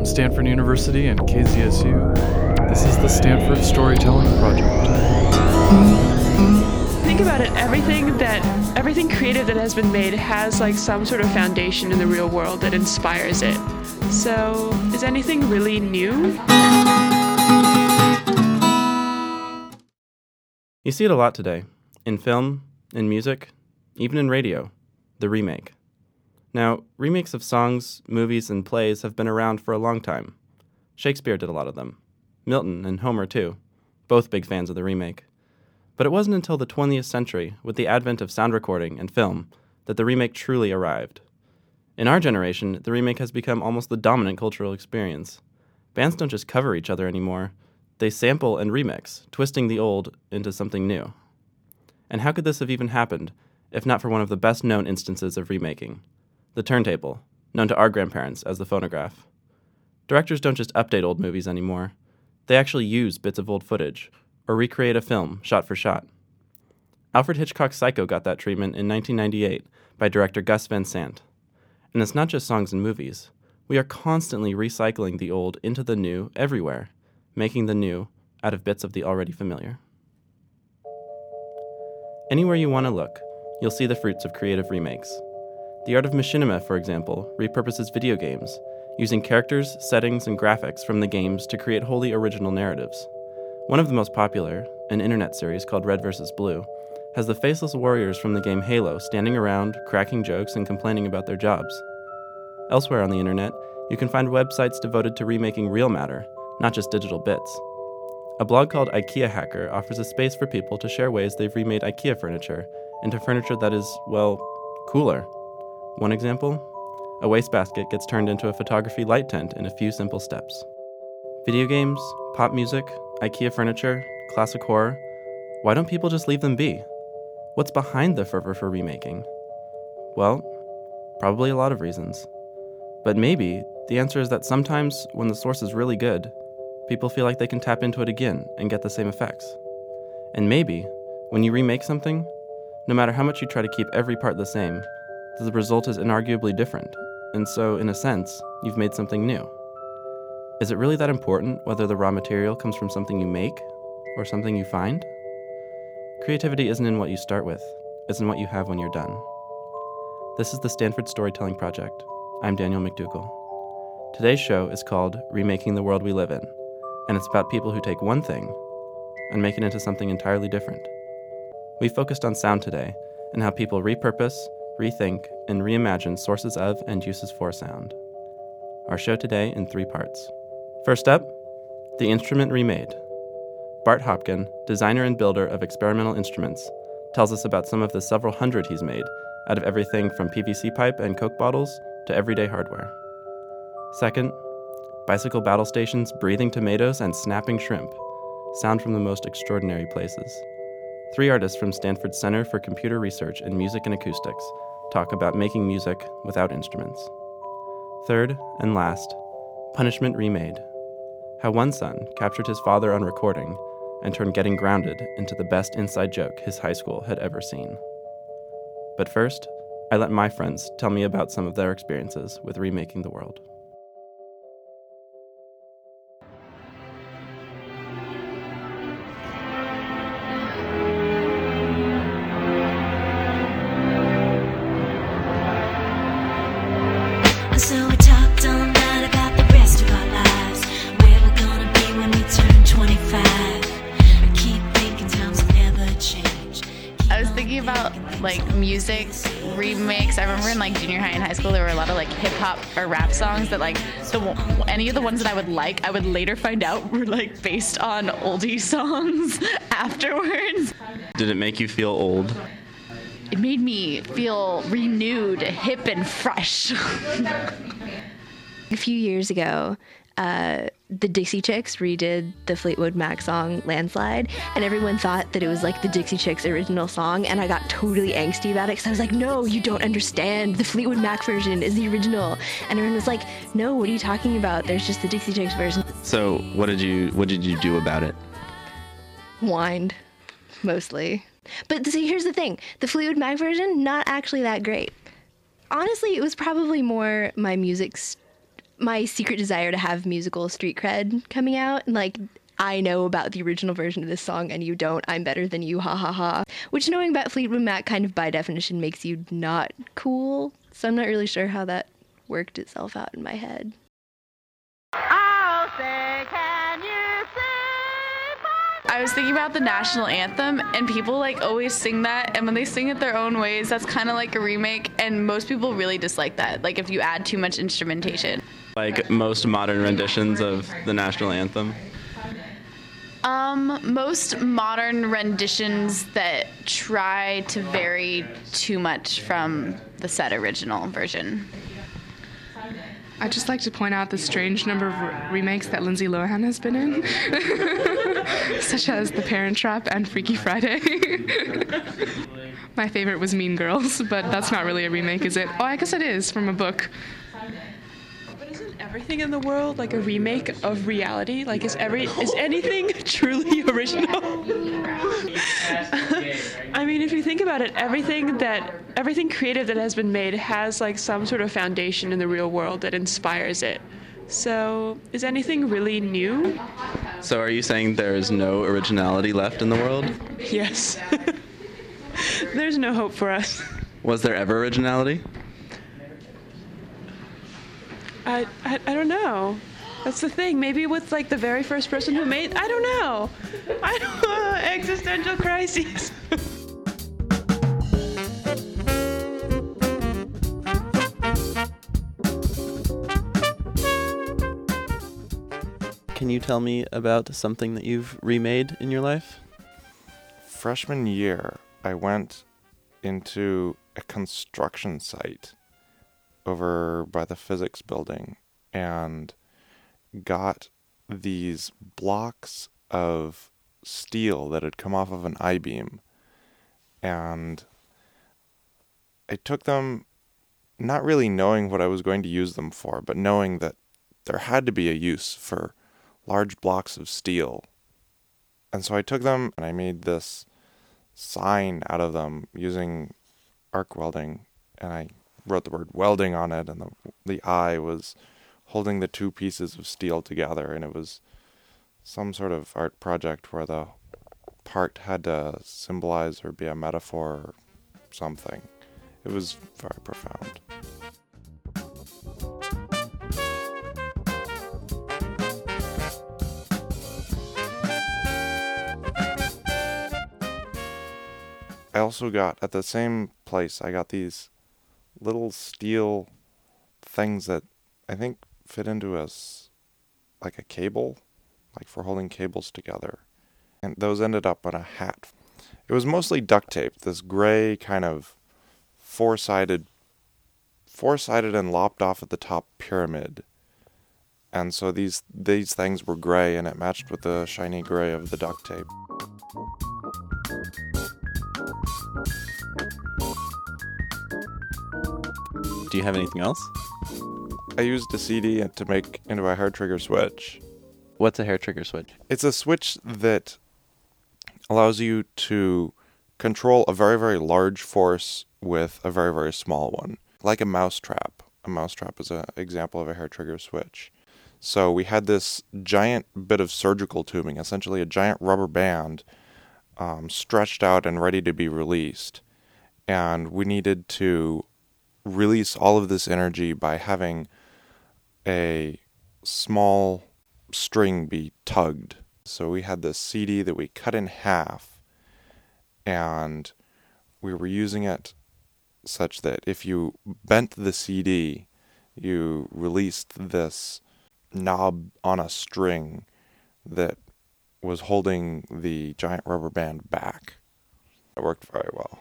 From Stanford University and KZSU, this is the Stanford Storytelling Project. Think about it, everything that everything creative that has been made has like some sort of foundation in the real world that inspires it. So, is anything really new? You see it a lot today in film, in music, even in radio the remake. Now, remakes of songs, movies, and plays have been around for a long time. Shakespeare did a lot of them. Milton and Homer, too. Both big fans of the remake. But it wasn't until the 20th century, with the advent of sound recording and film, that the remake truly arrived. In our generation, the remake has become almost the dominant cultural experience. Bands don't just cover each other anymore, they sample and remix, twisting the old into something new. And how could this have even happened if not for one of the best known instances of remaking the turntable, known to our grandparents as the phonograph? Directors don't just update old movies anymore, they actually use bits of old footage or recreate a film shot for shot. Alfred Hitchcock's Psycho got that treatment in 1998 by director Gus Van Sant. And it's not just songs and movies. We are constantly recycling the old into the new everywhere, making the new out of bits of the already familiar. Anywhere you want to look, you'll see the fruits of creative remakes. The Art of Machinima, for example, repurposes video games, using characters, settings, and graphics from the games to create wholly original narratives. One of the most popular, an internet series called Red vs. Blue, has the faceless warriors from the game Halo standing around, cracking jokes, and complaining about their jobs. Elsewhere on the internet, you can find websites devoted to remaking real matter, not just digital bits. A blog called IKEA Hacker offers a space for people to share ways they've remade IKEA furniture into furniture that is, well, cooler. One example a wastebasket gets turned into a photography light tent in a few simple steps. Video games, pop music, IKEA furniture, classic horror why don't people just leave them be? What's behind the fervor for remaking? Well, probably a lot of reasons. But maybe the answer is that sometimes when the source is really good, people feel like they can tap into it again and get the same effects. And maybe when you remake something, no matter how much you try to keep every part the same, the result is inarguably different, and so, in a sense, you've made something new. Is it really that important whether the raw material comes from something you make or something you find? Creativity isn't in what you start with, it's in what you have when you're done. This is the Stanford Storytelling Project. I'm Daniel McDougall. Today's show is called Remaking the World We Live In, and it's about people who take one thing and make it into something entirely different. We focused on sound today and how people repurpose, rethink, and reimagine sources of and uses for sound. Our show today in three parts. First up, the instrument remade. Bart Hopkin, designer and builder of experimental instruments, tells us about some of the several hundred he's made out of everything from PVC pipe and Coke bottles to everyday hardware. Second, bicycle battle stations breathing tomatoes and snapping shrimp sound from the most extraordinary places. Three artists from Stanford Center for Computer Research in Music and Acoustics talk about making music without instruments. Third and last, Punishment Remade. How one son captured his father on recording and turned getting grounded into the best inside joke his high school had ever seen. But first, I let my friends tell me about some of their experiences with remaking the world. Or rap songs that like the any of the ones that I would like, I would later find out were like based on oldie songs afterwards. Did it make you feel old? It made me feel renewed, hip, and fresh. A few years ago, uh, the Dixie Chicks redid the Fleetwood Mac song Landslide, and everyone thought that it was like the Dixie Chicks original song, and I got totally angsty about it because I was like, no, you don't understand. The Fleetwood Mac version is the original. And everyone was like, no, what are you talking about? There's just the Dixie Chicks version. So what did you what did you do about it? Whined, mostly. But see, here's the thing: the Fleetwood Mac version, not actually that great. Honestly, it was probably more my music's my secret desire to have musical street cred coming out. And like, I know about the original version of this song and you don't. I'm better than you, ha ha ha. Which knowing about Fleetwood Mac kind of by definition makes you not cool. So I'm not really sure how that worked itself out in my head. I was thinking about the national anthem, and people like always sing that, and when they sing it their own ways, that's kind of like a remake, and most people really dislike that. Like if you add too much instrumentation. Like most modern renditions of the national anthem. Um, most modern renditions that try to vary too much from the set original version. I'd just like to point out the strange number of re- remakes that Lindsay Lohan has been in, such as The Parent Trap and Freaky Friday. My favorite was Mean Girls, but that's not really a remake, is it? Oh, I guess it is from a book. Everything in the world like a remake of reality? Like, is every is anything truly original? I mean, if you think about it, everything that everything creative that has been made has like some sort of foundation in the real world that inspires it. So, is anything really new? So are you saying there is no originality left in the world? Yes. There's no hope for us. Was there ever originality? I, I, I don't know. That's the thing. Maybe with like the very first person who made. I don't know. I don't know. Existential crises. Can you tell me about something that you've remade in your life? freshman year, I went into a construction site over by the physics building and got these blocks of steel that had come off of an I beam. And I took them not really knowing what I was going to use them for, but knowing that there had to be a use for large blocks of steel. And so I took them and I made this sign out of them using arc welding and I wrote the word welding on it and the the eye was holding the two pieces of steel together and it was some sort of art project where the part had to symbolize or be a metaphor or something. It was very profound. I also got at the same place I got these little steel things that I think fit into a s- like a cable, like for holding cables together. And those ended up on a hat. It was mostly duct tape, this gray kind of four-sided four-sided and lopped off at the top pyramid. And so these these things were gray and it matched with the shiny gray of the duct tape. Do you have anything else? I used a CD to make into a hair trigger switch. What's a hair trigger switch? It's a switch that allows you to control a very, very large force with a very, very small one, like a mousetrap. A mousetrap is an example of a hair trigger switch. So we had this giant bit of surgical tubing, essentially a giant rubber band, um, stretched out and ready to be released. And we needed to release all of this energy by having a small string be tugged. So we had this CD that we cut in half, and we were using it such that if you bent the CD, you released this knob on a string that was holding the giant rubber band back. It worked very well.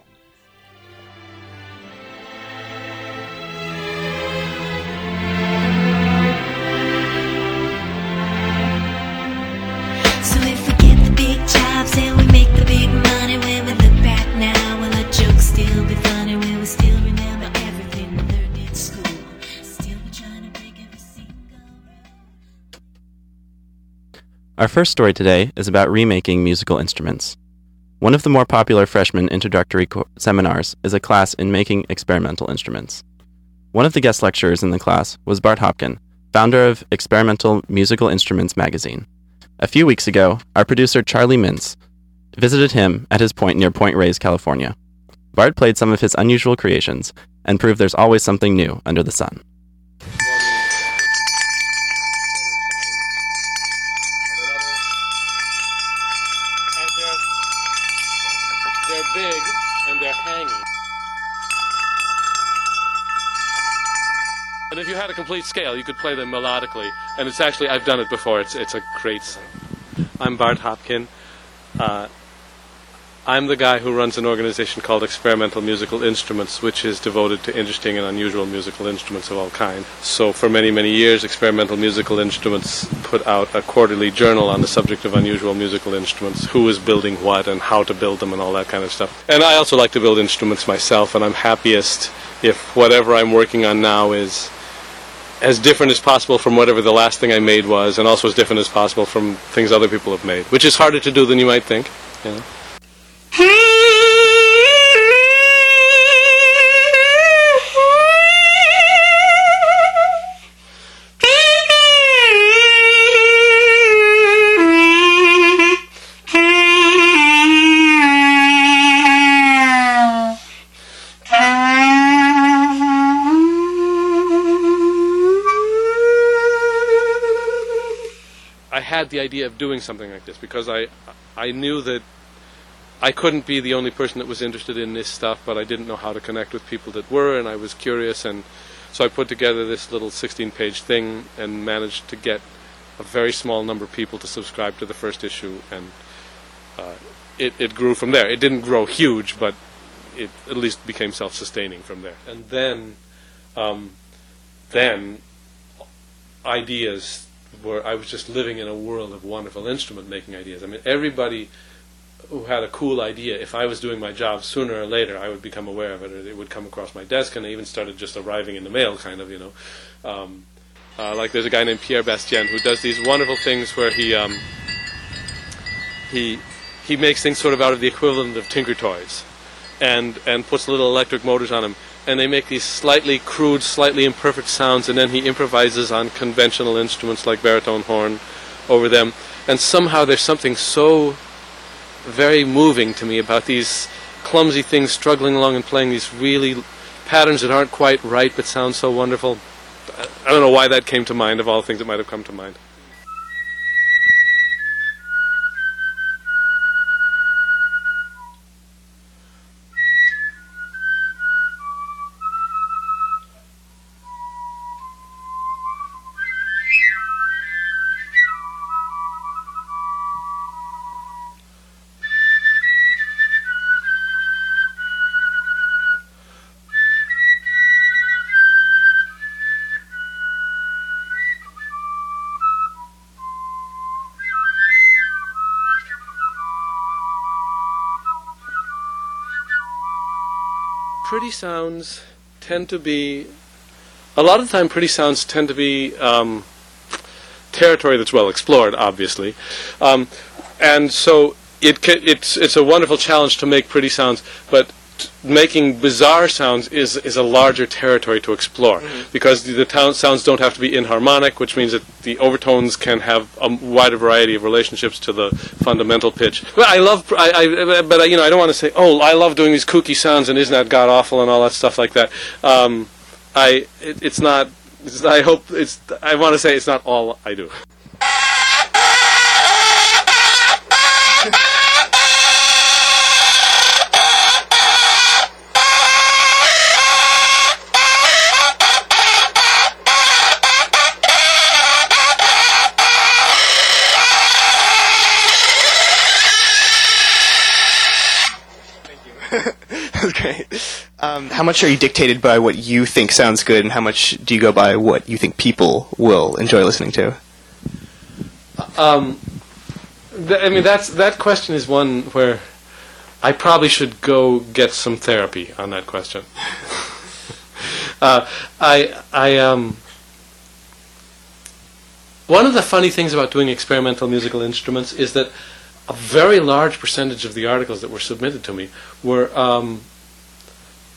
Our first story today is about remaking musical instruments. One of the more popular freshman introductory co- seminars is a class in making experimental instruments. One of the guest lecturers in the class was Bart Hopkin, founder of Experimental Musical Instruments magazine. A few weeks ago, our producer Charlie Mintz visited him at his point near Point Reyes, California. Bart played some of his unusual creations and proved there's always something new under the sun. And if you had a complete scale, you could play them melodically. And it's actually I've done it before. It's it's a great. song. I'm Bart Hopkin. Uh, I'm the guy who runs an organization called Experimental Musical Instruments, which is devoted to interesting and unusual musical instruments of all kinds. So, for many, many years, Experimental Musical Instruments put out a quarterly journal on the subject of unusual musical instruments, who is building what and how to build them and all that kind of stuff. And I also like to build instruments myself, and I'm happiest if whatever I'm working on now is as different as possible from whatever the last thing I made was, and also as different as possible from things other people have made, which is harder to do than you might think. You know? Hmm. The idea of doing something like this because I I knew that I couldn't be the only person that was interested in this stuff, but I didn't know how to connect with people that were, and I was curious, and so I put together this little 16-page thing and managed to get a very small number of people to subscribe to the first issue, and uh, it it grew from there. It didn't grow huge, but it at least became self-sustaining from there. And then, um, then ideas were I was just living in a world of wonderful instrument making ideas. I mean, everybody who had a cool idea, if I was doing my job sooner or later, I would become aware of it, or it would come across my desk, and it even started just arriving in the mail, kind of, you know. Um, uh, like there's a guy named Pierre Bastien who does these wonderful things where he um, he he makes things sort of out of the equivalent of Tinker Toys, and and puts little electric motors on them, and they make these slightly crude, slightly imperfect sounds, and then he improvises on conventional instruments like baritone horn over them, and somehow there's something so very moving to me about these clumsy things struggling along and playing these really patterns that aren't quite right but sound so wonderful. I- don't know why that came to mind of all the things that might have come to mind. Pretty sounds tend to be a lot of the time pretty sounds tend to be um, territory that's well explored obviously. Um, and so it it's it's a wonderful challenge to make pretty sounds but making bizarre sounds is is a larger territory to explore. Because the, the town sounds don't have to be inharmonic which means that the overtones can have a wider variety of relationships to the fundamental pitch. Well I love I, I but I, you know I don't want to say oh I love doing these kooky sounds and isn't that god awful? and all that stuff like that. Um, I it, it's not it's, I hope it's I want to say it's not all I do Um, how much are you dictated by what you think sounds good, and how much do you go by what you think people will enjoy listening to? Um, th- I mean, that's that question is one where I probably should go get some therapy on that question. uh, I I um. One of the funny things about doing experimental musical instruments is that a very large percentage of the articles that were submitted to me were um,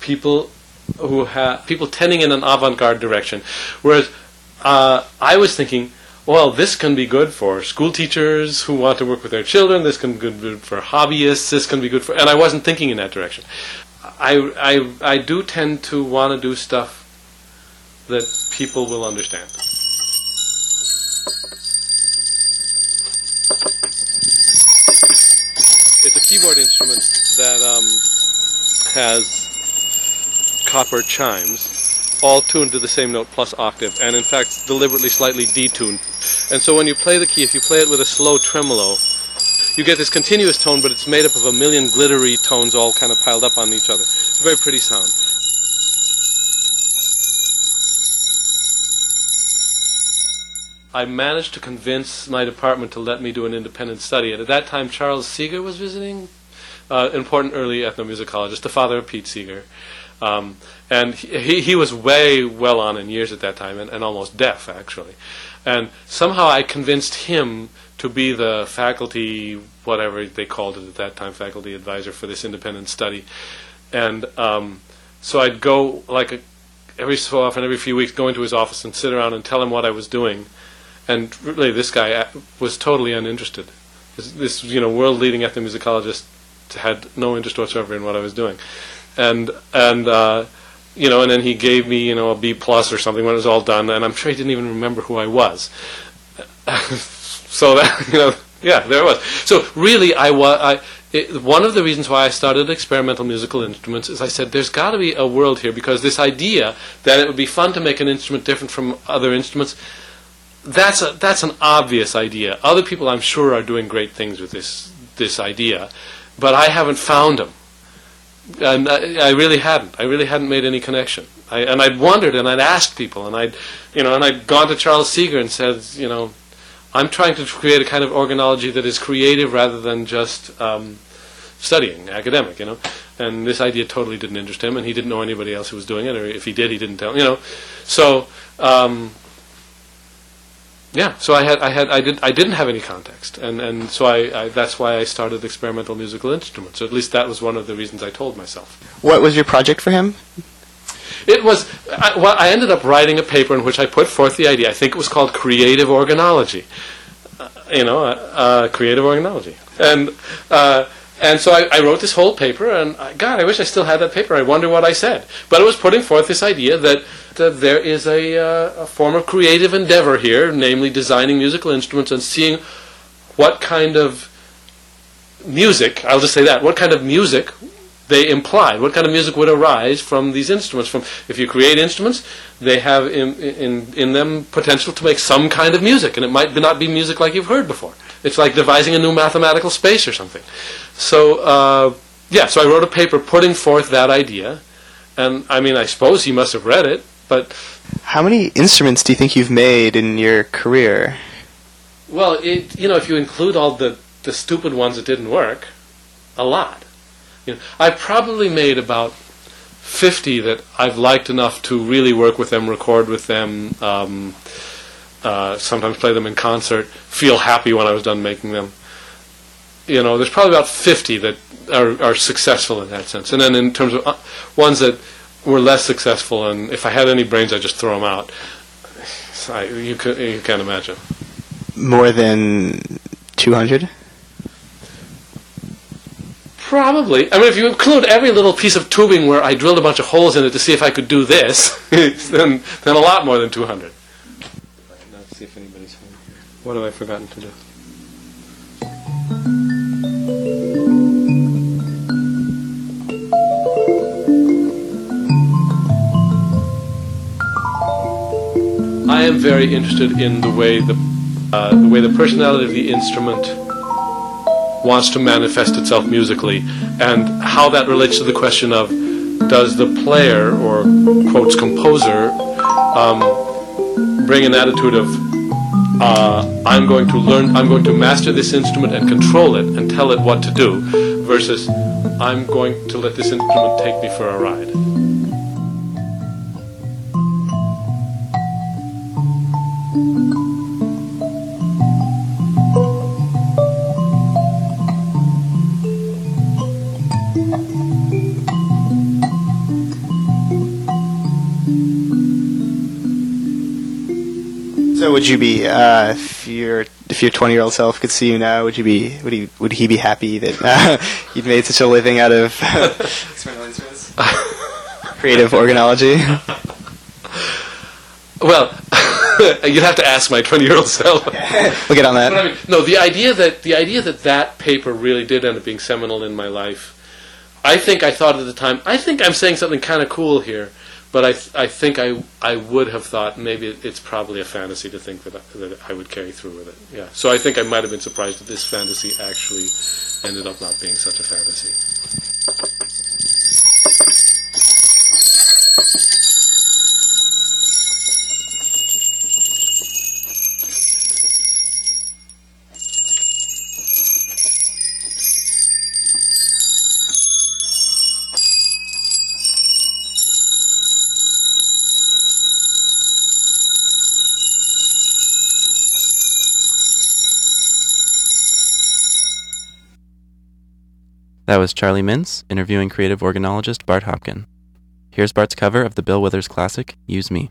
people who had people tending in an avant-garde direction, whereas uh, I was thinking, well, this can be good for school teachers who want to work with their children. This can be good for hobbyists. This can be good for, and I wasn't thinking in that direction. I, I, I do tend to want to do stuff that people will understand. It's a keyboard instrument that um, has copper chimes, all tuned to the same note plus octave, and in fact deliberately slightly detuned. And so when you play the key, if you play it with a slow tremolo, you get this continuous tone, but it's made up of a million glittery tones all kind of piled up on each other. It's a very pretty sound. I managed to convince my department to let me do an independent study. And at that time, Charles Seeger was visiting, uh, important early ethnomusicologist, the father of Pete Seeger. Um, and he, he was way well on in years at that time and, and almost deaf, actually. And somehow I convinced him to be the faculty, whatever they called it at that time, faculty advisor for this independent study. And um, so I'd go like a, every so often, every few weeks, go into his office and sit around and tell him what I was doing. And really, this guy uh, was totally uninterested. This, this you know, world-leading ethnomusicologist had no interest whatsoever in what I was doing. And and uh, you know, and then he gave me you know a B plus or something when it was all done, and I'm sure he didn't even remember who I was. so that you know, yeah, there it was. So really, I was I. It, one of the reasons why I started experimental musical instruments is I said there's got to be a world here because this idea that it would be fun to make an instrument different from other instruments that's a that's an obvious idea. Other people, I'm sure, are doing great things with this this idea, but I haven't found them, and I, I really hadn't. I really hadn't made any connection. I, and I'd wondered, and I'd asked people, and I'd you know, and I'd gone to Charles Seeger and said, you know, I'm trying to create a kind of organology that is creative rather than just um, studying, academic, you know. And this idea totally didn't interest him, and he didn't know anybody else who was doing it, or if he did, he didn't tell, you know. So. Um, yeah, so I had I had I did I didn't have any context, and and so I, I that's why I started experimental musical instruments. So at least that was one of the reasons I told myself. What was your project for him? It was I, well, I ended up writing a paper in which I put forth the idea. I think it was called creative organology. Uh, you know, uh, uh, creative organology, and. And so I, I, wrote this whole paper, and I, God, I wish I still had that paper. I wonder what I said. But it was putting forth this idea that, that there is a, uh, a form of creative endeavor here, namely designing musical instruments and seeing what kind of music, I'll just say that, what kind of music they implied, what kind of music would arise from these instruments. From If you create instruments, they have in, in, in them potential to make some kind of music, and it might not be music like you've heard before. It's like devising a new mathematical space or something. So, uh, yeah, so I wrote a paper putting forth that idea. And I mean, I suppose he must have read it, but. How many instruments do you think you've made in your career? Well, it, you know, if you include all the, the stupid ones that didn't work, a lot. You know, I probably made about 50 that I've liked enough to really work with them, record with them, um, uh, sometimes play them in concert, feel happy when I was done making them. You know, there's probably about 50 that are, are successful in that sense. And then in terms of uh, ones that were less successful, and if I had any brains, I'd just throw them out. I, you, can, you can't imagine. More than 200? Probably. I mean, if you include every little piece of tubing where I drilled a bunch of holes in it to see if I could do this, then, then a lot more than 200 see if anybody's home. What have I forgotten to do? I am very interested in the way the uh, the way the personality of the instrument wants to manifest itself musically, and how that relates to the question of does the player or quotes composer um, bring an attitude of uh, I'm going to learn, I'm going to master this instrument and control it and tell it what to do, versus I'm going to let this instrument take me for a ride. Would you be uh, if your if your 20 year old self could see you now? Would you be would he would he be happy that uh, you'd made such a living out of experimental instruments, creative organology? Well, you'd have to ask my 20 year old self. We'll get on that. I mean, no, the idea that the idea that that paper really did end up being seminal in my life. I think I thought at the time. I think I'm saying something kind of cool here, but I th- I think I I would have thought maybe it's probably a fantasy to think that I, that I would carry through with it. Yeah. So I think I might have been surprised that this fantasy actually ended up not being such a fantasy. That was Charlie Mintz interviewing creative organologist Bart Hopkin. Here's Bart's cover of the Bill Withers classic, Use Me.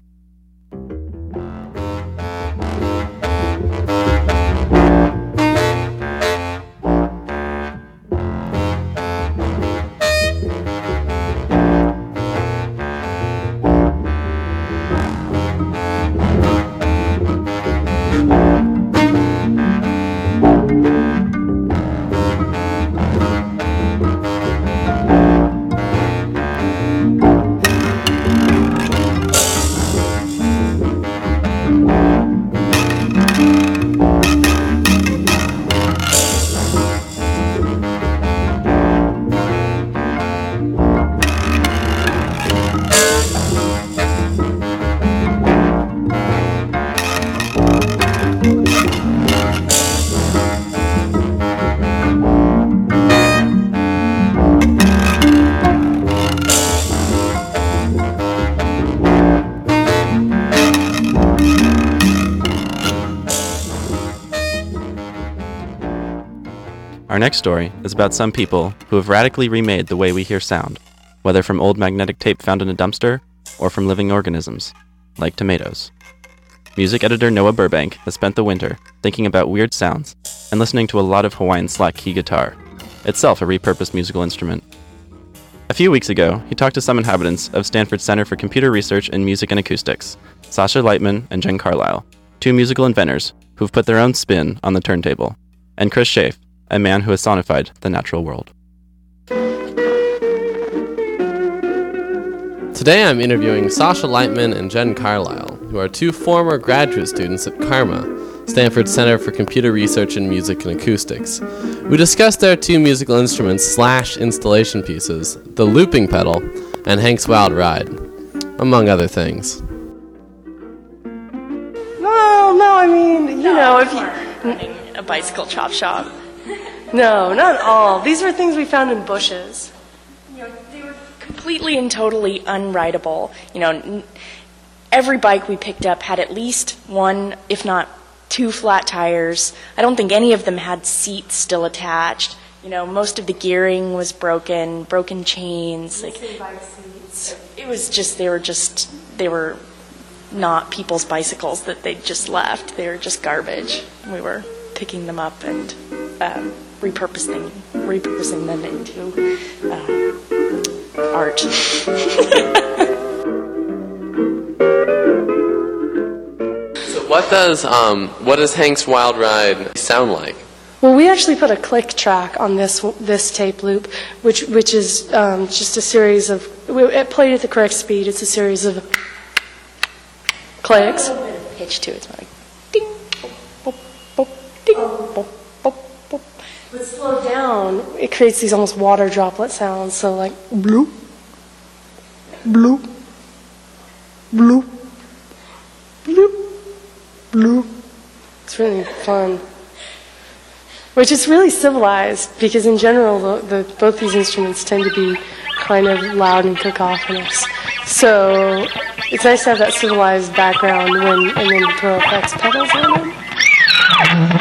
Next story is about some people who have radically remade the way we hear sound, whether from old magnetic tape found in a dumpster or from living organisms, like tomatoes. Music editor Noah Burbank has spent the winter thinking about weird sounds and listening to a lot of Hawaiian slack key guitar, itself a repurposed musical instrument. A few weeks ago, he talked to some inhabitants of Stanford Center for Computer Research in Music and Acoustics, Sasha Leitman and Jen Carlile, two musical inventors who've put their own spin on the turntable, and Chris Chafe, a man who has sonified the natural world. Today I'm interviewing Sasha Leitman and Jen Carlile, who are two former graduate students at CCRMA, Stanford Center for Computer Research in Music and Acoustics. We discussed their two musical instruments slash installation pieces, the looping pedal and Hank's Wild Ride, among other things. No, no, I mean, you know, if you. a bicycle chop shop. No, not all. These were things we found in bushes. You know, they were Completely and totally unrideable. You know, n- every bike we picked up had at least one, if not two flat tires. I don't think any of them had seats still attached. You know, most of the gearing was broken, broken chains. Like it was just they were just they were not people's bicycles that they just left. They were just garbage. We were picking them up and um, repurposing repurposing them into uh, art. So what does um, what does Hank's Wild Ride sound like? Well, we actually put a click track on this this tape loop, which which is um, just a series of. It played at the correct speed. It's a series of clicks. Pitch to it. It's like But slowed down, it creates these almost water droplet sounds. So like bloop, bloop, bloop, bloop, bloop. It's really fun. Which is really civilized because in general, the, the, both these instruments tend to be kind of loud and cacophonous. So it's nice to have that civilized background when and then throw effects pedals on them.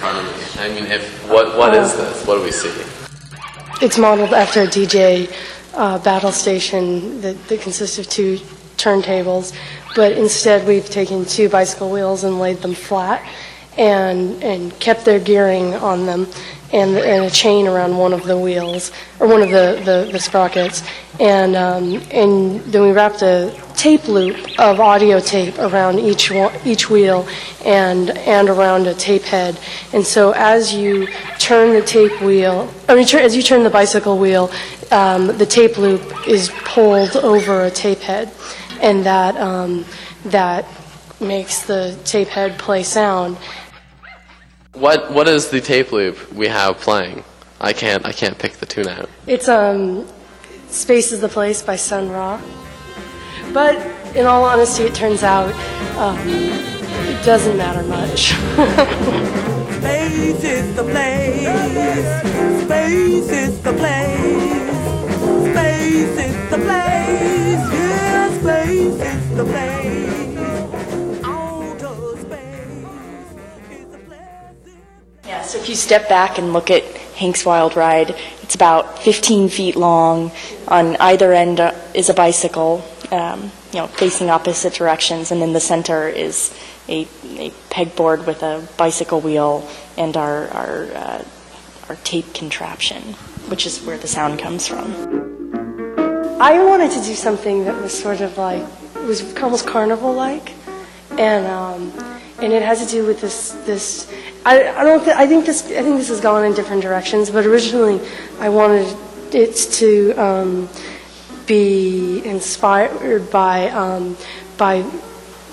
front of me? I mean, if what what is this? What do we see? It's modeled after a DJ uh, battle station that, that consists of two turntables, but instead we've taken two bicycle wheels and laid them flat and, and kept their gearing on them and, and a chain around one of the wheels, or one of the, the, the sprockets. And, um, and then we wrapped a tape loop of audio tape around each, one, each wheel and, and around a tape head. And so as you turn the tape wheel, I mean, as you turn the bicycle wheel, um, the tape loop is pulled over a tape head. And that, um, that makes the tape head play sound. What what is the tape loop we have playing? I can't I can't pick the tune out. It's um, Space is the Place by Sun Ra. But in all honesty, it turns out um, it doesn't matter much. Space is the place. Space is the place. Space is the place. Yeah, space is the place. So if you step back and look at Hank's Wild Ride, it's about 15 feet long. On either end uh, is a bicycle, um, you know, facing opposite directions, and in the center is a, a pegboard with a bicycle wheel and our our, uh, our tape contraption, which is where the sound comes from. I wanted to do something that was sort of like, was almost carnival-like, and um, and it has to do with this this. I, I don't. Th- I think this. I think this has gone in different directions. But originally, I wanted it to um, be inspired by um, by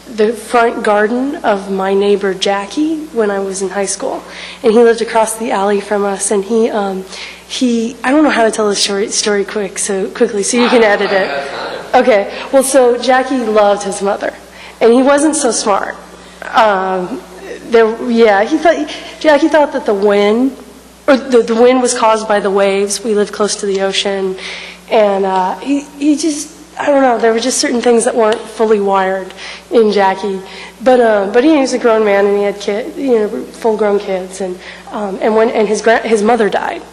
the front garden of my neighbor Jackie when I was in high school, and he lived across the alley from us. And he um, he I don't know how to tell this story story quick so quickly, so you can edit it. Okay. Well, so Jackie loved his mother, and he wasn't so smart. Um, there, yeah, he thought Jackie thought that the wind, or the, the wind was caused by the waves. We lived close to the ocean, and uh, he he just I don't know. There were just certain things that weren't fully wired in Jackie, but uh, but he was a grown man and he had kid, you know, full grown kids, and um, and when and his gra- his mother died.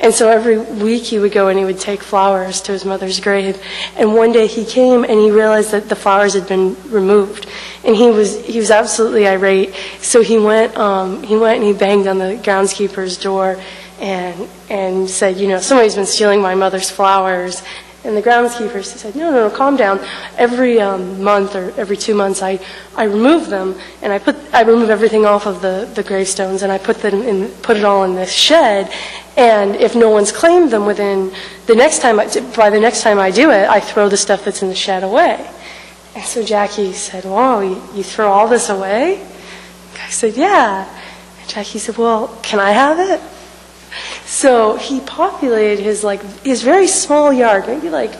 And so every week he would go and he would take flowers to his mother's grave. And one day he came and he realized that the flowers had been removed, and he was he was absolutely irate. So he went um, he went and he banged on the groundskeeper's door, and and said, you know, somebody's been stealing my mother's flowers. And the groundskeeper said, no, no, no, calm down. Every um, month or every two months, I, I remove them and I put I remove everything off of the, the gravestones and I put them in put it all in this shed. And if no one's claimed them within the next time, I, by the next time I do it, I throw the stuff that's in the shed away. And so Jackie said, "Wow, you, you throw all this away?" I said, "Yeah." And Jackie said, "Well, can I have it?" So he populated his like his very small yard, maybe like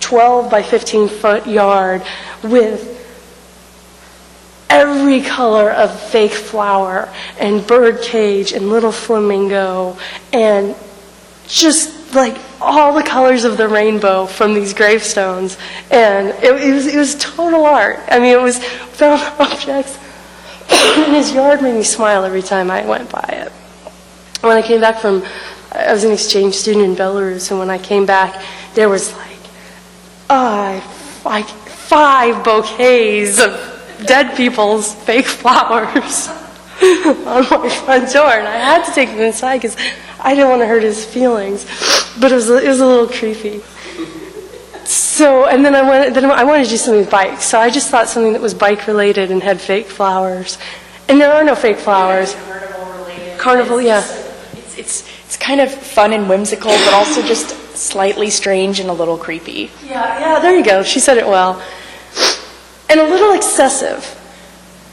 12 by 15 foot yard, with every color of fake flower and bird cage and little flamingo and just like all the colors of the rainbow from these gravestones. And it, it was it was total art. I mean, it was found objects. his yard made me smile every time I went by it when I came back from, I was an exchange student in Belarus, and when I came back, there was like, uh, like five bouquets of dead people's fake flowers on my front door, and I had to take them inside because I didn't want to hurt his feelings, but it was it was a little creepy. So, and then I went, then I wanted to do something with bikes, so I just thought something that was bike related and had fake flowers, and there are no fake flowers. Carnival, yeah. It's, it's, it's kind of fun and whimsical, but also just slightly strange and a little creepy. Yeah, yeah, there you go. She said it well and a little excessive,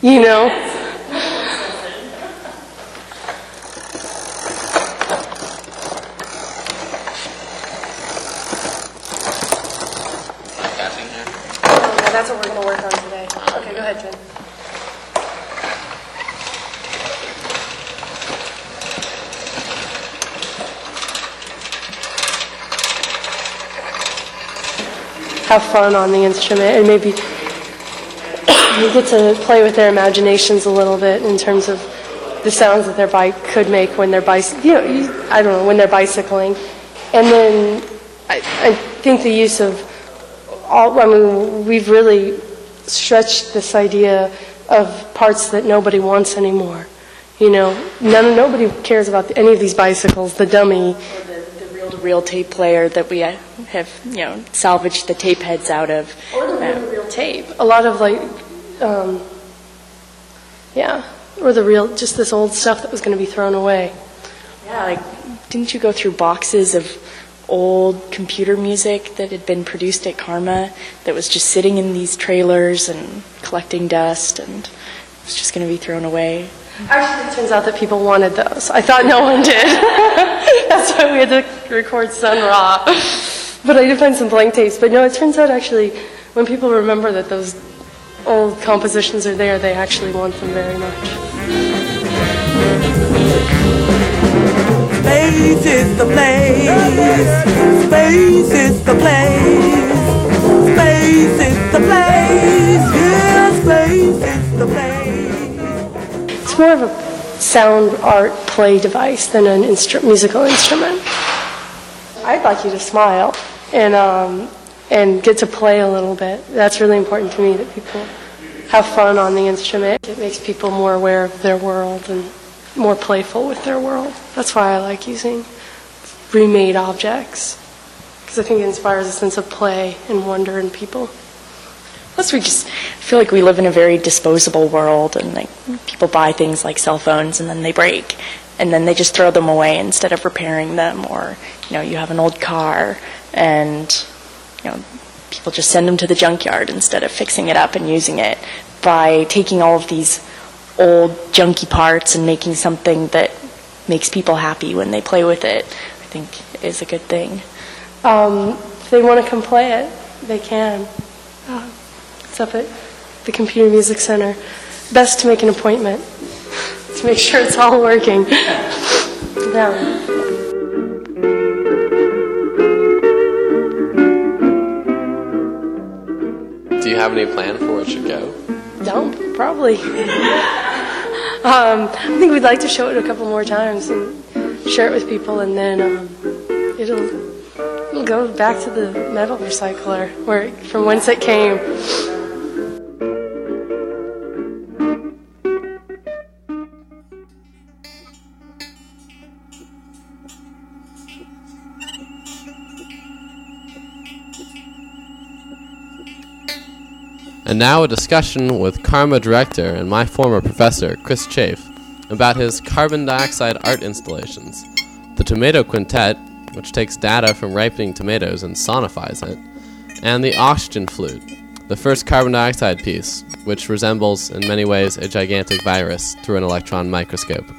you know? that's what we're going to work on today. Okay, go ahead, Jen. Have fun on the instrument and maybe get to play with their imaginations a little bit in terms of the sounds that their bike could make when they're bicy- you know, you- I don't know, when they're bicycling. And then I, I think the use of all, I mean, we've really stretched this idea of parts that nobody wants anymore. You know, none, nobody cares about any of these bicycles, the dummy, The Reel tape player that we uh, have, you know, salvaged the tape heads out of. Or the real tape. A lot of like, um, yeah, or the real, just this old stuff that was going to be thrown away. Yeah, like, didn't you go through boxes of old computer music that had been produced at CCRMA that was just sitting in these trailers and collecting dust and was just going to be thrown away? Actually, it turns out that people wanted those. I thought no one did. That's why we had to record Sun Ra. But I did find some blank tapes. But no, it turns out actually, when people remember that those old compositions are there, they actually want them very much. Space is the place. Space is the place. Space is the place. Yeah, space is the place. It's more of a sound art play device than an instru- musical instrument. I'd like you to smile and um, and get to play a little bit. That's really important to me that people have fun on the instrument. It makes people more aware of their world and more playful with their world. That's why I like using remade objects because I think it inspires a sense of play and wonder in people. Plus, we just feel like we live in a very disposable world, and like people buy things like cell phones and then they break, and then they just throw them away instead of repairing them. Or, you know, you have an old car, and know, people just send them to the junkyard instead of fixing it up and using it. By taking all of these old junky parts and making something that makes people happy when they play with it, I think is a good thing. Um, if they want to come play it, they can. It's up at the Computer Music Center. Best to make an appointment to make sure it's all working. Yeah. Do you have any plan for where it should go? Don't, probably. um, I think we'd like to show it a couple more times and share it with people, and then um, it'll, it'll go back to the metal recycler where from whence it came. And now a discussion with CCRMA director and my former professor, Chris Chafe, about his carbon dioxide art installations. The Tomato Quintet, which takes data from ripening tomatoes and sonifies it, and the Oxygen Flute, the first carbon dioxide piece, which resembles in many ways a gigantic virus through an electron microscope.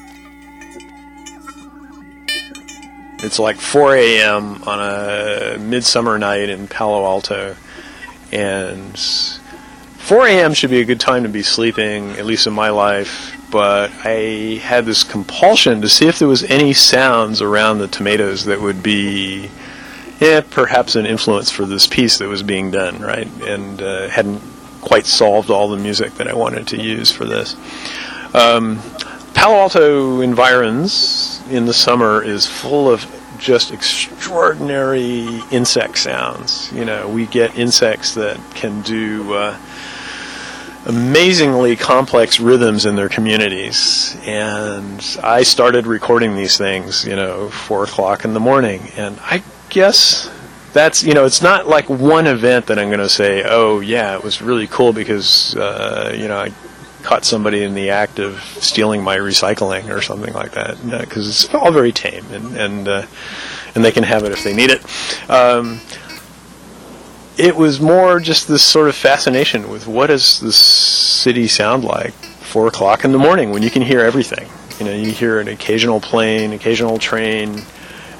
It's like 4 a.m. on a midsummer night in Palo Alto, and 4 a.m. should be a good time to be sleeping, at least in my life. But I had this compulsion to see if there was any sounds around the tomatoes that would be, yeah, perhaps an influence for this piece that was being done, right? And uh, hadn't quite solved all the music that I wanted to use for this. Um, Palo Alto environs in the summer is full of just extraordinary insect sounds. You know, we get insects that can do uh, amazingly complex rhythms in their communities. And I started recording these things, you know, four o'clock in the morning. And I guess that's, you know, it's not like one event that I'm going to say, oh, yeah, it was really cool because, uh, you know, I caught somebody in the act of stealing my recycling or something like that. Because it's all very tame and, and, uh, and they can have it if they need it. Um, it was more just this sort of fascination with what does this city sound like four o'clock in the morning when you can hear everything. You know, you hear an occasional plane, occasional train,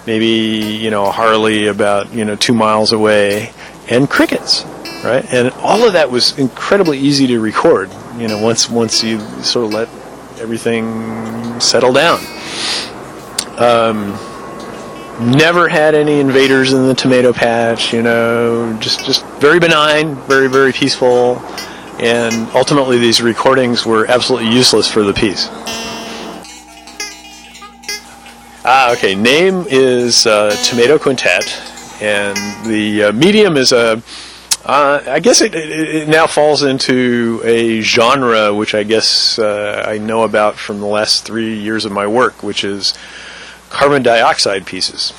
maybe you know a Harley about you know two miles away, and crickets, right? And all of that was incredibly easy to record. You know, once once you sort of let everything settle down. Um, never had any invaders in the tomato patch. You know, just just very benign, very very peaceful, and ultimately these recordings were absolutely useless for the piece. Ah, okay. Name is uh, Tomato Quintet, and the uh, medium is a. Uh, I guess it, it, now falls into a genre which I guess uh, I know about from the last three years of my work, which is carbon dioxide pieces.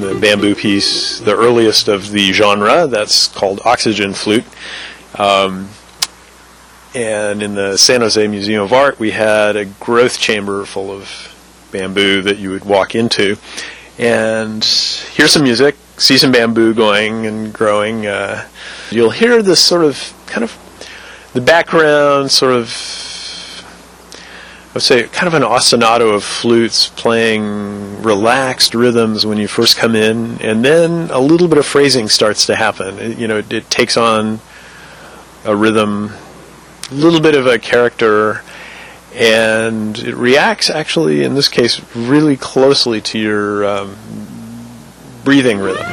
The bamboo piece, the earliest of the genre, that's called oxygen flute. Um, and in the San Jose Museum of Art, we had a growth chamber full of bamboo that you would walk into and hear some music, see some bamboo going and growing. Uh, you'll hear this sort of kind of the background, sort of, I would say, kind of an ostinato of flutes playing relaxed rhythms when you first come in, and then a little bit of phrasing starts to happen. It, you know, it, it takes on a rhythm, a little bit of a character, and it reacts actually, in this case, really closely to your um, breathing rhythm.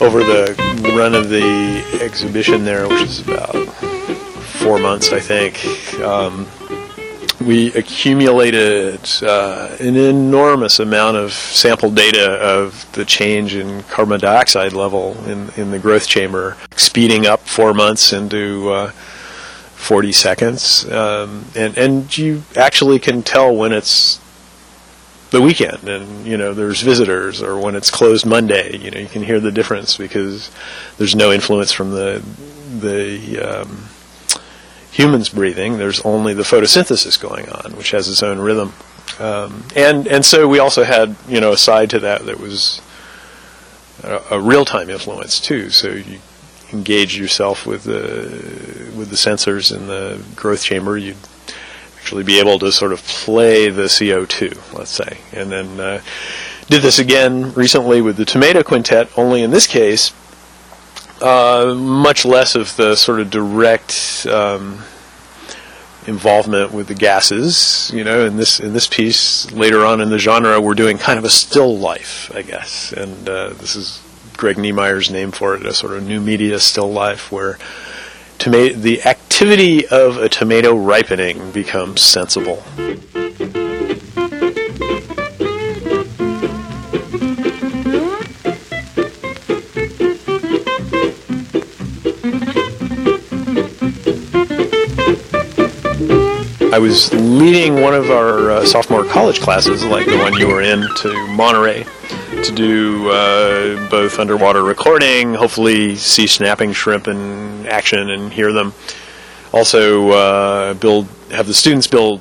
Over the run of the exhibition there, which is about four months, I think, um, we accumulated uh, an enormous amount of sample data of the change in carbon dioxide level in, in the growth chamber, speeding up four months into uh, 40 seconds. Um, and, and you actually can tell when it's the weekend and you know there's visitors or when it's closed Monday you know you can hear the difference because there's no influence from the the um, humans breathing. There's only the photosynthesis going on, which has its own rhythm. Um, and and so we also had you know a side to that that was a, a real time influence too. So you engage yourself with the with the sensors in the growth chamber. You'd actually be able to sort of play the CO2, let's say, and then uh, did this again recently with the tomato quintet. Only in this case, uh, much less of the sort of direct um, involvement with the gases. You know, in this in this piece later on in the genre, we're doing kind of a still life, I guess, and uh, this is Greg Niemeyer's name for it, a sort of new media still life, where toma- the activity of a tomato ripening becomes sensible. I was leading one of our uh, sophomore college classes, like the one you were in, to Monterey to do uh, both underwater recording, hopefully see snapping shrimp in action and hear them. Also, uh, build have the students build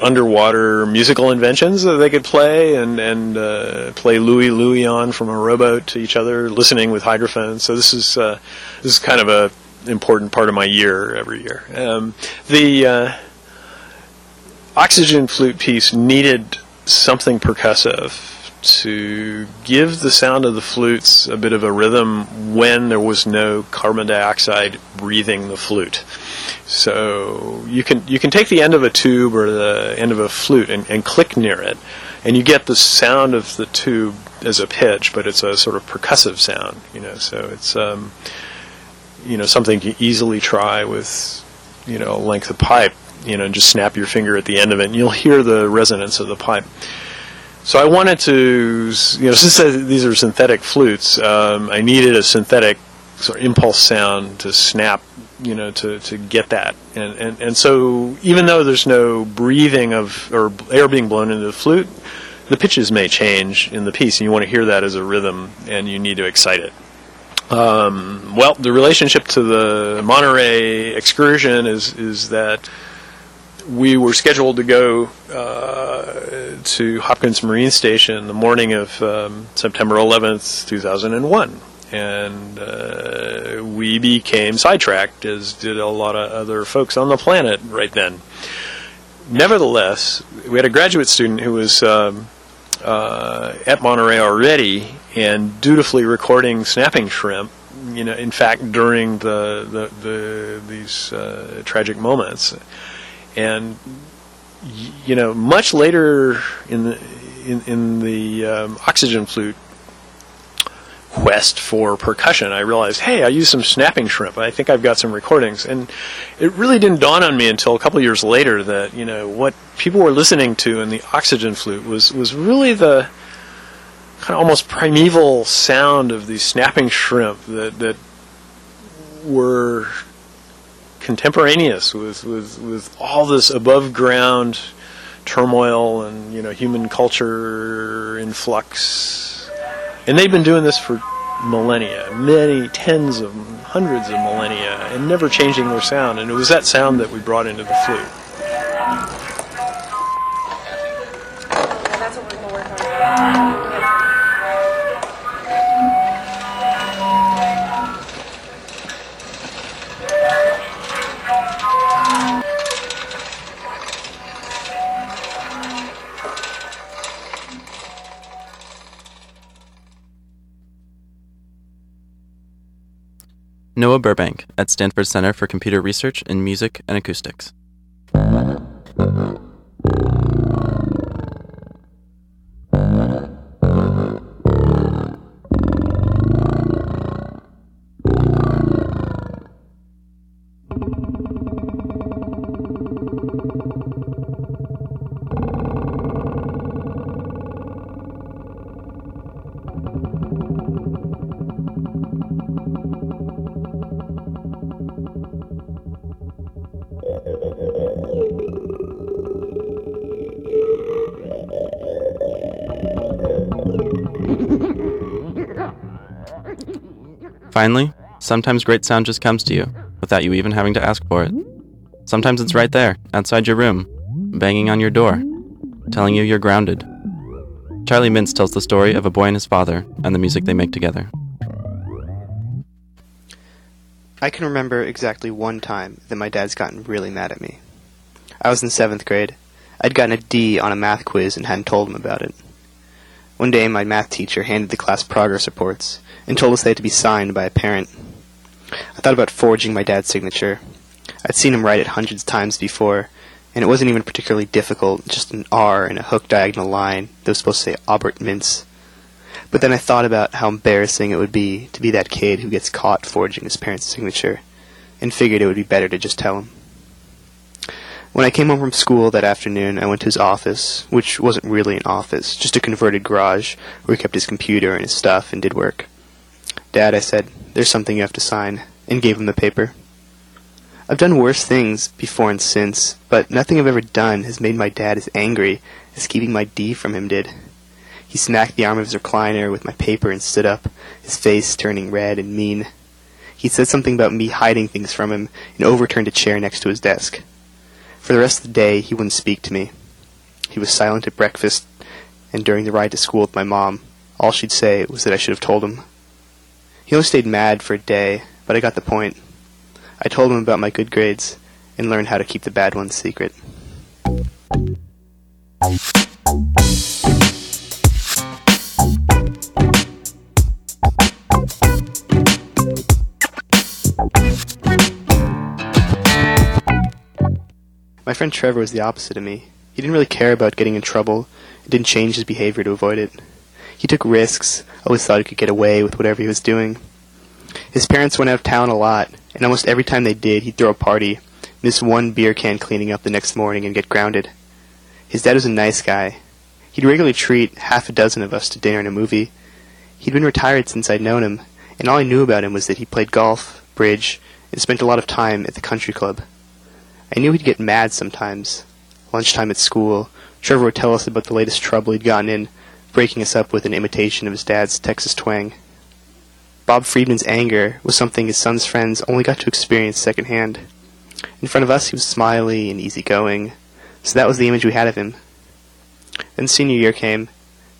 underwater musical inventions that they could play and and uh, play Louie Louie on from a rowboat to each other, listening with hydrophones. So this is uh, this is kind of a important part of my year every year. Um, the uh, oxygen flute piece needed something percussive to give the sound of the flutes a bit of a rhythm when there was no carbon dioxide breathing the flute. So you can you can take the end of a tube or the end of a flute and, and click near it, and you get the sound of the tube as a pitch, but it's a sort of percussive sound. You know, so it's um, you know something you easily try with you know a length of pipe. You know, and just snap your finger at the end of it, and you'll hear the resonance of the pipe. So I wanted to, you know, since these are synthetic flutes, um, I needed a synthetic sort of impulse sound to snap, you know, to, to get that. And, and and so even though there's no breathing of or air being blown into the flute, the pitches may change in the piece, and you want to hear that as a rhythm, and you need to excite it. Um, well, the relationship to the Monterey excursion is is that we were scheduled to go uh, to Hopkins Marine Station the morning of um, September 11th, 2001. And uh, we became sidetracked, as did a lot of other folks on the planet right then. Nevertheless, we had a graduate student who was um, uh, at Monterey already and dutifully recording snapping shrimp. You know, in fact, during the the, the these uh, tragic moments, and you know, much later in the in, in the um, oxygen flute quest for percussion, I realized, hey, I used some snapping shrimp. I think I've got some recordings, and it really didn't dawn on me until a couple years later that you know what people were listening to in the oxygen flute was was really the kind of almost primeval sound of these snapping shrimp that that were contemporaneous with with with all this above ground turmoil and you know human culture in flux. And they've been doing this for millennia many tens of hundreds of millennia and never changing their sound. And it was that sound that we brought into the flute Noah Burbank at Stanford Center for Computer Research in Music and Acoustics. Finally, sometimes great sound just comes to you without you even having to ask for it. Sometimes it's right there, outside your room, banging on your door, telling you you're grounded. Charlie Mintz tells the story of a boy and his father and the music they make together. I can remember exactly one time that my dad's gotten really mad at me. I was in seventh grade. I'd gotten a D on a math quiz and hadn't told him about it. One day, my math teacher handed the class progress reports and told us they had to be signed by a parent. I thought about forging my dad's signature. I'd seen him write it hundreds of times before, and it wasn't even particularly difficult, just an R and a hook diagonal line that was supposed to say Albert Mintz. But then I thought about how embarrassing it would be to be that kid who gets caught forging his parents' signature, and figured it would be better to just tell him. When I came home from school that afternoon, I went to his office, which wasn't really an office, just a converted garage where he kept his computer and his stuff and did work. Dad, I said, there's something you have to sign, and gave him the paper. I've done worse things before and since, but nothing I've ever done has made my dad as angry as keeping my D from him did. He smacked the arm of his recliner with my paper and stood up, his face turning red and mean. He said something about me hiding things from him and overturned a chair next to his desk. For the rest of the day, he wouldn't speak to me. He was silent at breakfast, and during the ride to school with my mom, all she'd say was that I should have told him. He only stayed mad for a day, but I got the point. I told him about my good grades and learned how to keep the bad ones secret. My friend Trevor was the opposite of me. He didn't really care about getting in trouble and didn't change his behavior to avoid it. He took risks, always thought he could get away with whatever he was doing. His parents went out of town a lot, and almost every time they did, he'd throw a party, miss one beer can cleaning up the next morning, and get grounded. His dad was a nice guy. He'd regularly treat half a dozen of us to dinner and a movie. He'd been retired since I'd known him, and all I knew about him was that he played golf, bridge, and spent a lot of time at the country club. I knew he'd get mad sometimes. Lunchtime at school, Trevor would tell us about the latest trouble he'd gotten in, breaking us up with an imitation of his dad's Texas twang. Bob Friedman's anger was something his son's friends only got to experience secondhand. In front of us, he was smiley and easygoing, so that was the image we had of him. Then senior year came,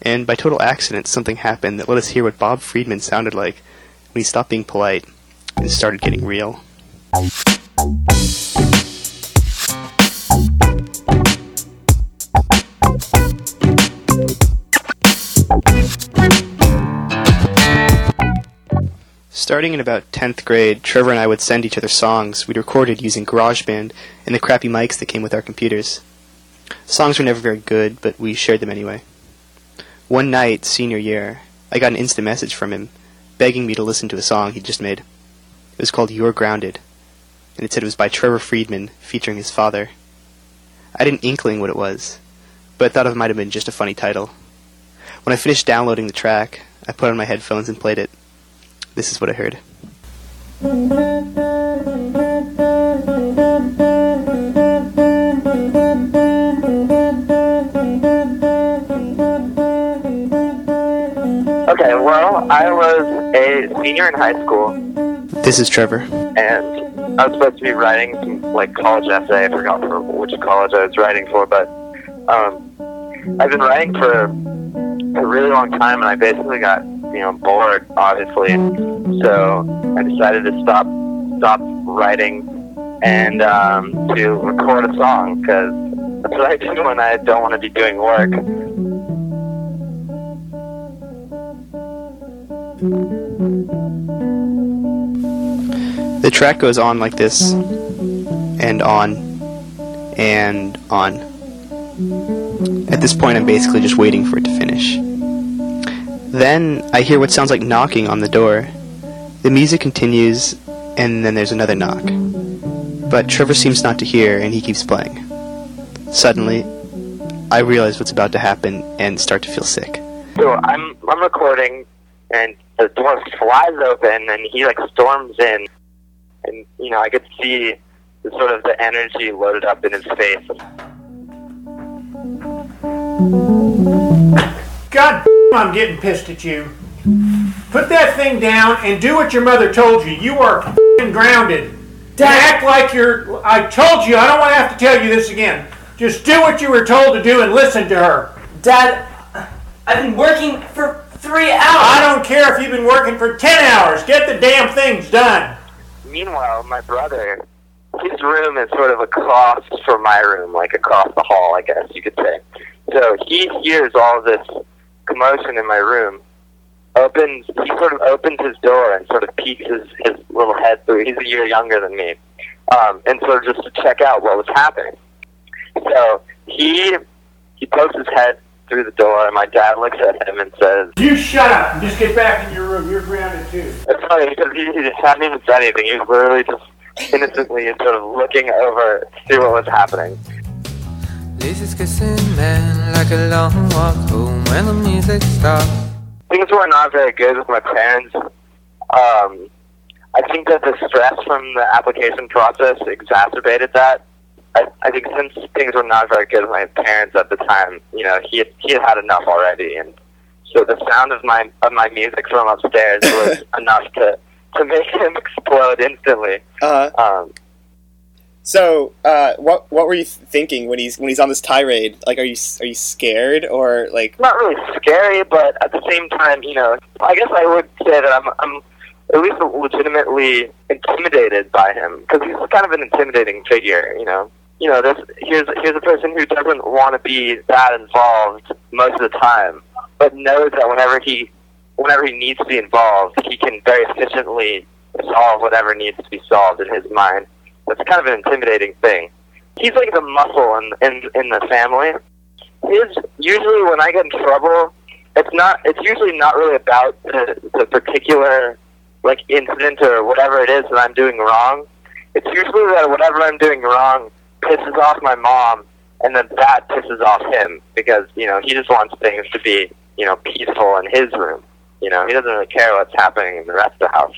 and by total accident, something happened that let us hear what Bob Friedman sounded like when he stopped being polite and started getting real. Starting in about 10th grade, Trevor and I would send each other songs we'd recorded using GarageBand and the crappy mics that came with our computers. Songs were never very good, but we shared them anyway. One night, senior year, I got an instant message from him begging me to listen to a song he'd just made. It was called You're Grounded, and it said it was by Trevor Friedman featuring his father. I had an inkling what it was, but I thought it might have been just a funny title. When I finished downloading the track, I put on my headphones and played it. This is what I heard. Okay, well, I was a senior in high school, This is Trevor. and I was supposed to be writing some like college essay. I forgot for which college I was writing for, but um, I've been writing for a really long time, and I basically got you know bored, obviously. So I decided to stop stop writing and um, to record a song because that's what I do when I don't want to be doing work. The track goes on like this, and on, and on. At this point, I'm basically just waiting for it to finish. Then I hear what sounds like knocking on the door. The music continues, and then there's another knock. But Trevor seems not to hear, and he keeps playing. Suddenly, I realize what's about to happen and start to feel sick. So I'm I'm recording, and the door flies open, and he like storms in, and you know I could see the sort of the energy loaded up in his face. God, I'm getting pissed at you. Put that thing down and do what your mother told you. You are grounded. Dad. Act like you're. I told you. I don't want to have to tell you this again. Just do what you were told to do and listen to her. Dad, I've been working for three hours. I don't care if you've been working for ten hours. Get the damn things done. Meanwhile, my brother, his room is sort of across from my room, like across the hall, I guess you could say. So he hears all this commotion in my room. Opens, he sort of opens his door and sort of peeks his, his little head through. He's a year younger than me, um, and sort of just to check out what was happening. So he he pokes his head through the door, and my dad looks at him and says, You shut up and just get back in your room. You're grounded too. It's funny because he, he hadn't even said anything. He was literally just innocently sort of looking over to see what was happening. Lisa's kissing man like a long walk home when the music stops. Things were not very good with my parents. Um, I think that the stress from the application process exacerbated that. I, I think since things were not very good with my parents at the time, you know, he had, he had had enough already, and so the sound of my of my music from upstairs was enough to to make him explode instantly. Uh Um, So, uh, what what were you thinking when he's when he's on this tirade? Like, are you are you scared or like? not really scary, but at the same time, you know, I guess I would say that I'm, I'm at least legitimately intimidated by him because he's kind of an intimidating figure, you know. You know, this here's here's a person who doesn't want to be that involved most of the time, but knows that whenever he whenever he needs to be involved, he can very efficiently solve whatever needs to be solved in his mind. That's kind of an intimidating thing. He's like the muscle in in in the family. His usually when I get in trouble, it's not. It's usually not really about the, the particular like incident or whatever it is that I'm doing wrong. It's usually that whatever I'm doing wrong pisses off my mom, and then that pisses off him because you know he just wants things to be you know peaceful in his room. You know he doesn't really care what's happening in the rest of the house.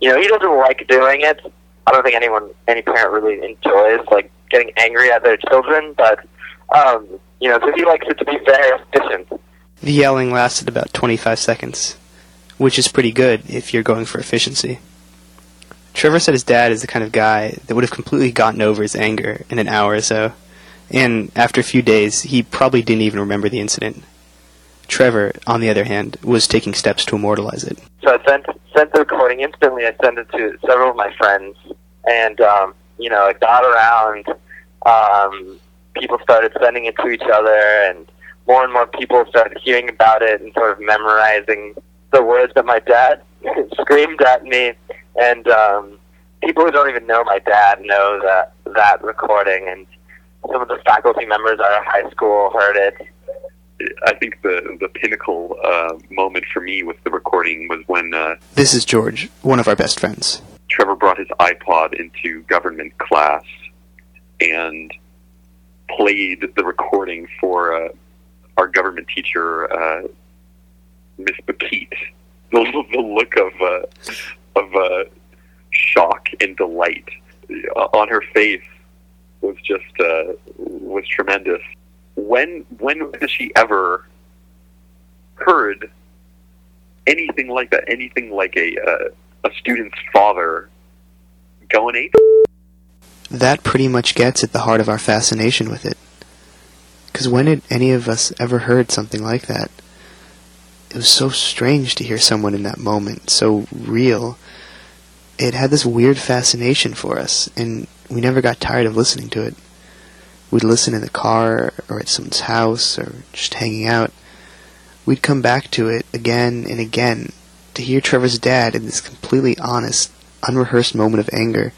You know he doesn't like doing it. I don't think anyone, any parent really enjoys like getting angry at their children, but um, you know, so he likes it to be very efficient. The yelling lasted about 25 seconds, which is pretty good if you're going for efficiency. Trevor said his dad is the kind of guy that would have completely gotten over his anger in an hour or so, and after a few days, he probably didn't even remember the incident. Trevor, on the other hand, was taking steps to immortalize it. So I sent sent the recording instantly. I sent it to several of my friends, and um, you know, it got around. Um, people started sending it to each other, and more and more people started hearing about it and sort of memorizing the words that my dad screamed at me, and um, people who don't even know my dad know that that recording, and some of the faculty members at our high school heard it. I think the the pinnacle uh, moment for me with the recording was when uh, This is George, one of our best friends. Trevor brought his iPod into government class and played the recording for uh, our government teacher, uh, Miss Bakit. The, the look of uh, of uh, shock and delight uh, on her face was just uh, was tremendous. When when has she ever heard anything like that? Anything like a uh, a student's father going ape? That pretty much gets at the heart of our fascination with it. Because when had any of us ever heard something like that? It was so strange to hear someone in that moment, so real. It had this weird fascination for us, and we never got tired of listening to it. We'd listen in the car, or at someone's house, or just hanging out. We'd come back to it again and again to hear Trevor's dad in this completely honest, unrehearsed moment of anger.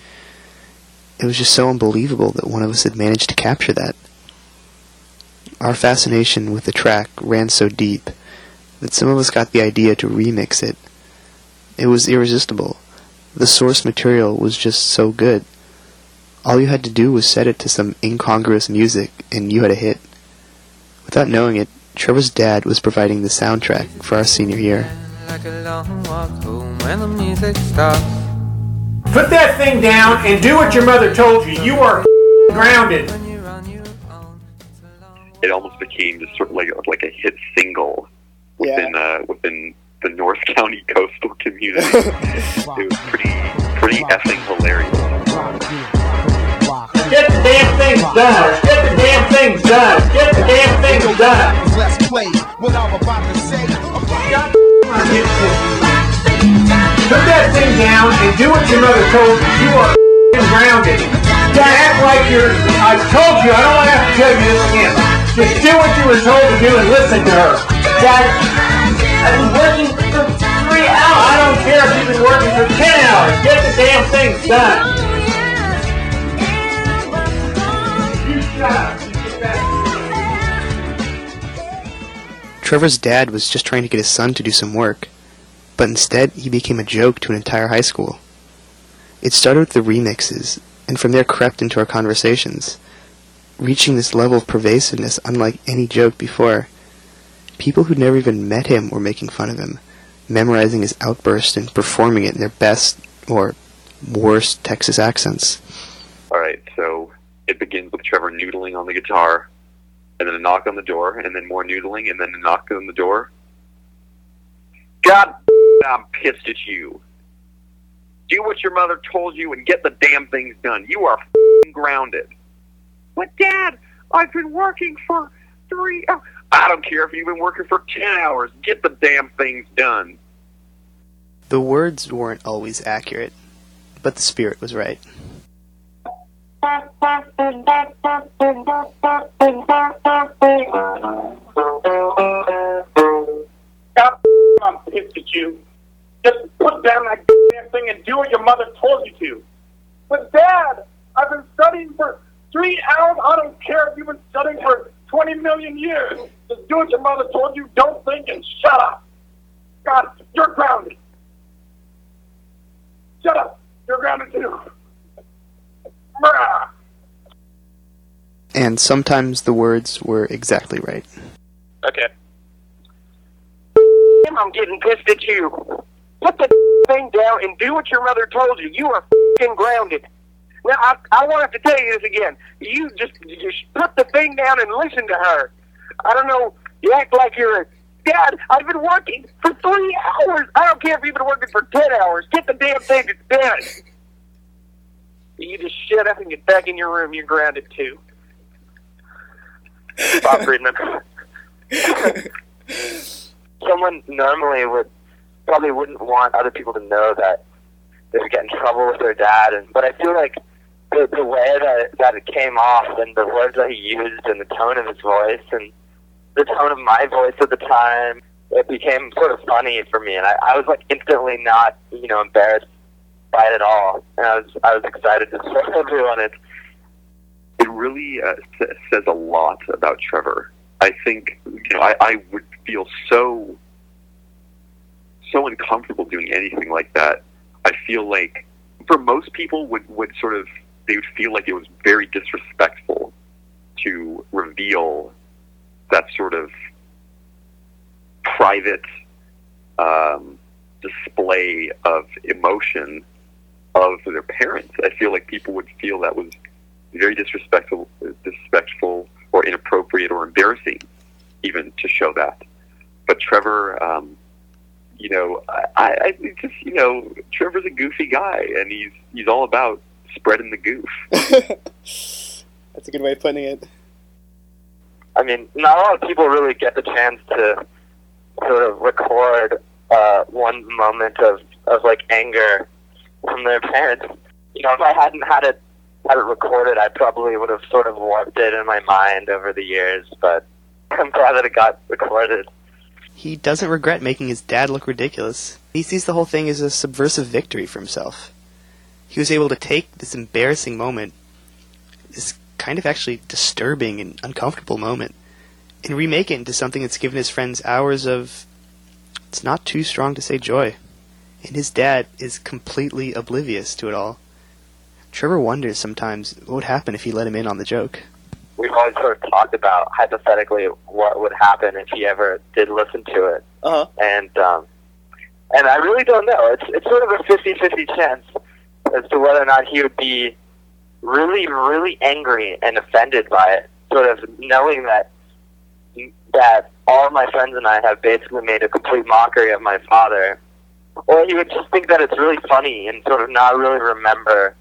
It was just so unbelievable that one of us had managed to capture that. Our fascination with the track ran so deep that some of us got the idea to remix it. It was irresistible. The source material was just so good. All you had to do was set it to some incongruous music, and you had a hit. Without knowing it, Trevor's dad was providing the soundtrack for our senior year. Like a long walk home when the music stops. Put that thing down and do what your mother told you. You are grounded. It almost became just sort of like like a hit single within uh, within the North County coastal community. it was pretty pretty effing hilarious. Get the damn things done. Get the damn things done. Get the damn things done. Let's play what I'm about to say. Put that thing down and do what your mother told you. You are grounded. Don't act like you're. I told you. I don't want to have to tell you this again. Just do what you were told to do and listen to her. Dad, I've been working for three hours. I don't care if you've been working for ten hours. Get the damn things done. Trevor's dad was just trying to get his son to do some work, but instead he became a joke to an entire high school. It started with the remixes, and from there crept into our conversations, reaching this level of pervasiveness unlike any joke before. People who'd never even met him were making fun of him, memorizing his outburst and performing it in their best or worst Texas accents. All right, it begins with Trevor noodling on the guitar, and then a knock on the door, and then more noodling, and then a knock on the door. God, I'm pissed at you. Do what your mother told you and get the damn things done. You are grounded. But Dad, I've been working for three. hours. I don't care if you've been working for ten hours. Get the damn things done. The words weren't always accurate, but the spirit was right. God, I'm pissed at you. Just put down that damn thing and do what your mother told you to. But Dad, I've been studying for three hours. I don't care if you've been studying for 20 million years. Just do what your mother told you. Don't think and shut up. God, you're grounded. Shut up. You're grounded too. Brah. And sometimes the words were exactly right. Okay. I'm getting pissed at you. Put the thing down and do what your mother told you. You are fing grounded. Now, I, I won't have to tell you this again. You just, just put the thing down and listen to her. I don't know. You act like you're a Dad, I've been working for three hours. I don't care if you've been working for ten hours. Get the damn thing done. You just shut up and get back in your room. You're grounded too. Bob Friedman. Someone normally would probably wouldn't want other people to know that they would get in trouble with their dad, and but I feel like the the way that that it came off and the words that he used and the tone of his voice and the tone of my voice at the time, it became sort of funny for me, and I, I was like instantly not, you know, embarrassed by it all, and I was I was excited to show everyone it. it really uh, sa- says a lot about Trevor. I think you know I, I would feel so so uncomfortable doing anything like that. I feel like for most people would would sort of they would feel like it was very disrespectful to reveal that sort of private um, display of emotion of their parents. I feel like people would feel that was very disrespectful, disrespectful or inappropriate or embarrassing, even to show that. But Trevor, um, you know, I, I think just you know, Trevor's a goofy guy, and he's he's all about spreading the goof. That's a good way of putting it. I mean, not a lot of people really get the chance to sort of record uh, one moment of, of like anger from their parents. You know, if I hadn't had it had it recorded, I probably would have sort of warped it in my mind over the years. But I'm glad that it got recorded. He doesn't regret making his dad look ridiculous. He sees the whole thing as a subversive victory for himself. He was able to take this embarrassing moment, this kind of actually disturbing and uncomfortable moment, and remake it into something that's given his friends hours of, it's not too strong to say joy. And his dad is completely oblivious to it all. Trevor wonders sometimes what would happen if he let him in on the joke. We've always sort of talked about hypothetically what would happen if he ever did listen to it. Uh-huh. and um, and I really don't know. It's it's sort of a 50-50 chance as to whether or not he would be really, really angry and offended by it. Sort of knowing that that all my friends and I have basically made a complete mockery of my father, or he would just think that it's really funny and sort of not really remember.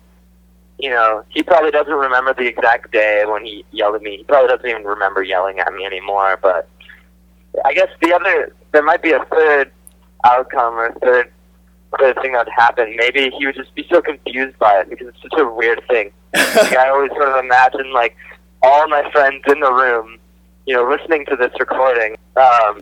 You know, he probably doesn't remember the exact day when he yelled at me. He probably doesn't even remember yelling at me anymore. But I guess the other, there might be a third outcome or a third third thing that would happen. Maybe he would just be so confused by it because it's such a weird thing. like I always sort of imagine like all my friends in the room, you know, listening to this recording. Um,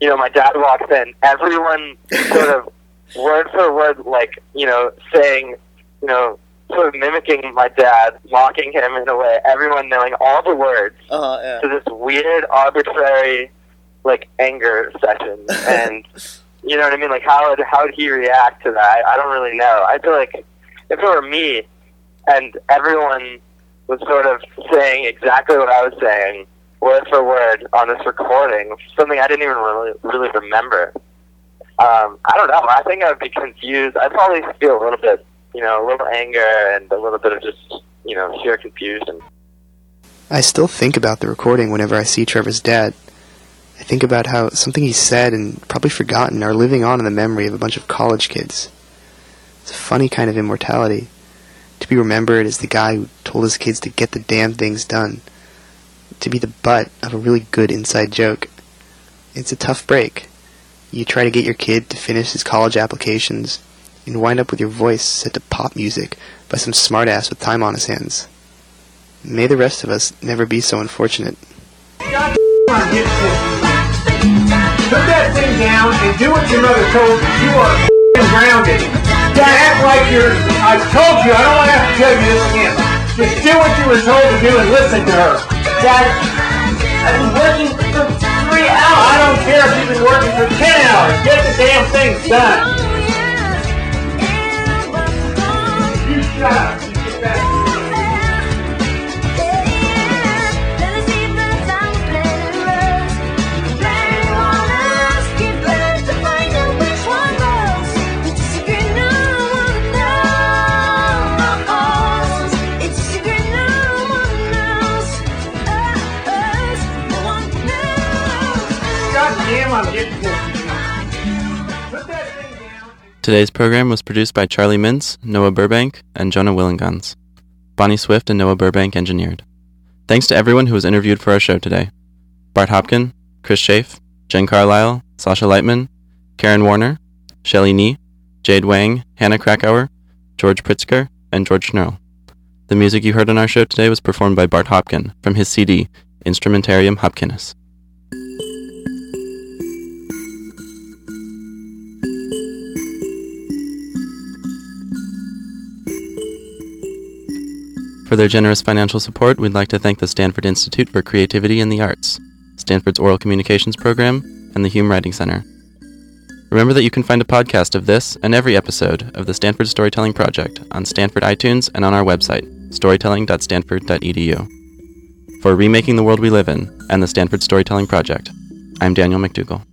you know, my dad walks in, everyone sort of word for word, like you know, saying, you know, sort of mimicking my dad, mocking him in a way. Everyone knowing all the words Uh-huh, yeah. to this weird, arbitrary, like anger session, and you know what I mean. Like how would how would he react to that? I, I don't really know. I feel like if it were me, and everyone was sort of saying exactly what I was saying, word for word on this recording, something I didn't even really really remember. Um, I don't know. I think I'd be confused. I'd probably feel a little bit, you know, a little anger and a little bit of just, you know, sheer confusion. I still think about the recording whenever I see Trevor's dad. I think about how something he said and probably forgotten are living on in the memory of a bunch of college kids. It's a funny kind of immortality. To be remembered as the guy who told his kids to get the damn things done. To be the butt of a really good inside joke. It's a tough break. You try to get your kid to finish his college applications and wind up with your voice set to pop music by some smartass with time on his hands. May the rest of us never be so unfortunate. God get. Put that thing down and do what your mother told you. You are grounded. Don't act like you're. I told you. I don't want to have to tell you this again. Just do what you were told to do and listen to her. Dad, I've been working for. I don't care if you've been working for ten hours. Get the damn thing done. You shut up. Today's program was produced by Charlie Mintz, Noah Burbank, and Jonah Willingans. Bonnie Swift and Noah Burbank engineered. Thanks to everyone who was interviewed for our show today. Bart Hopkin, Chris Chafe, Jen Carlile, Sasha Leitman, Karen Warner, Shelley Nee, Jade Wang, Hannah Krakauer, George Pritzker, and George Schnurl. The music you heard on our show today was performed by Bart Hopkin from his CD, Instrumentarium Hopkinus. For their generous financial support, we'd like to thank the Stanford Institute for Creativity and the Arts, Stanford's Oral Communications Program, and the Hume Writing Center. Remember that you can find a podcast of this and every episode of the Stanford Storytelling Project on Stanford iTunes and on our website, storytelling.stanford.edu. For Remaking the World We Live In and the Stanford Storytelling Project, I'm Daniel McDougall.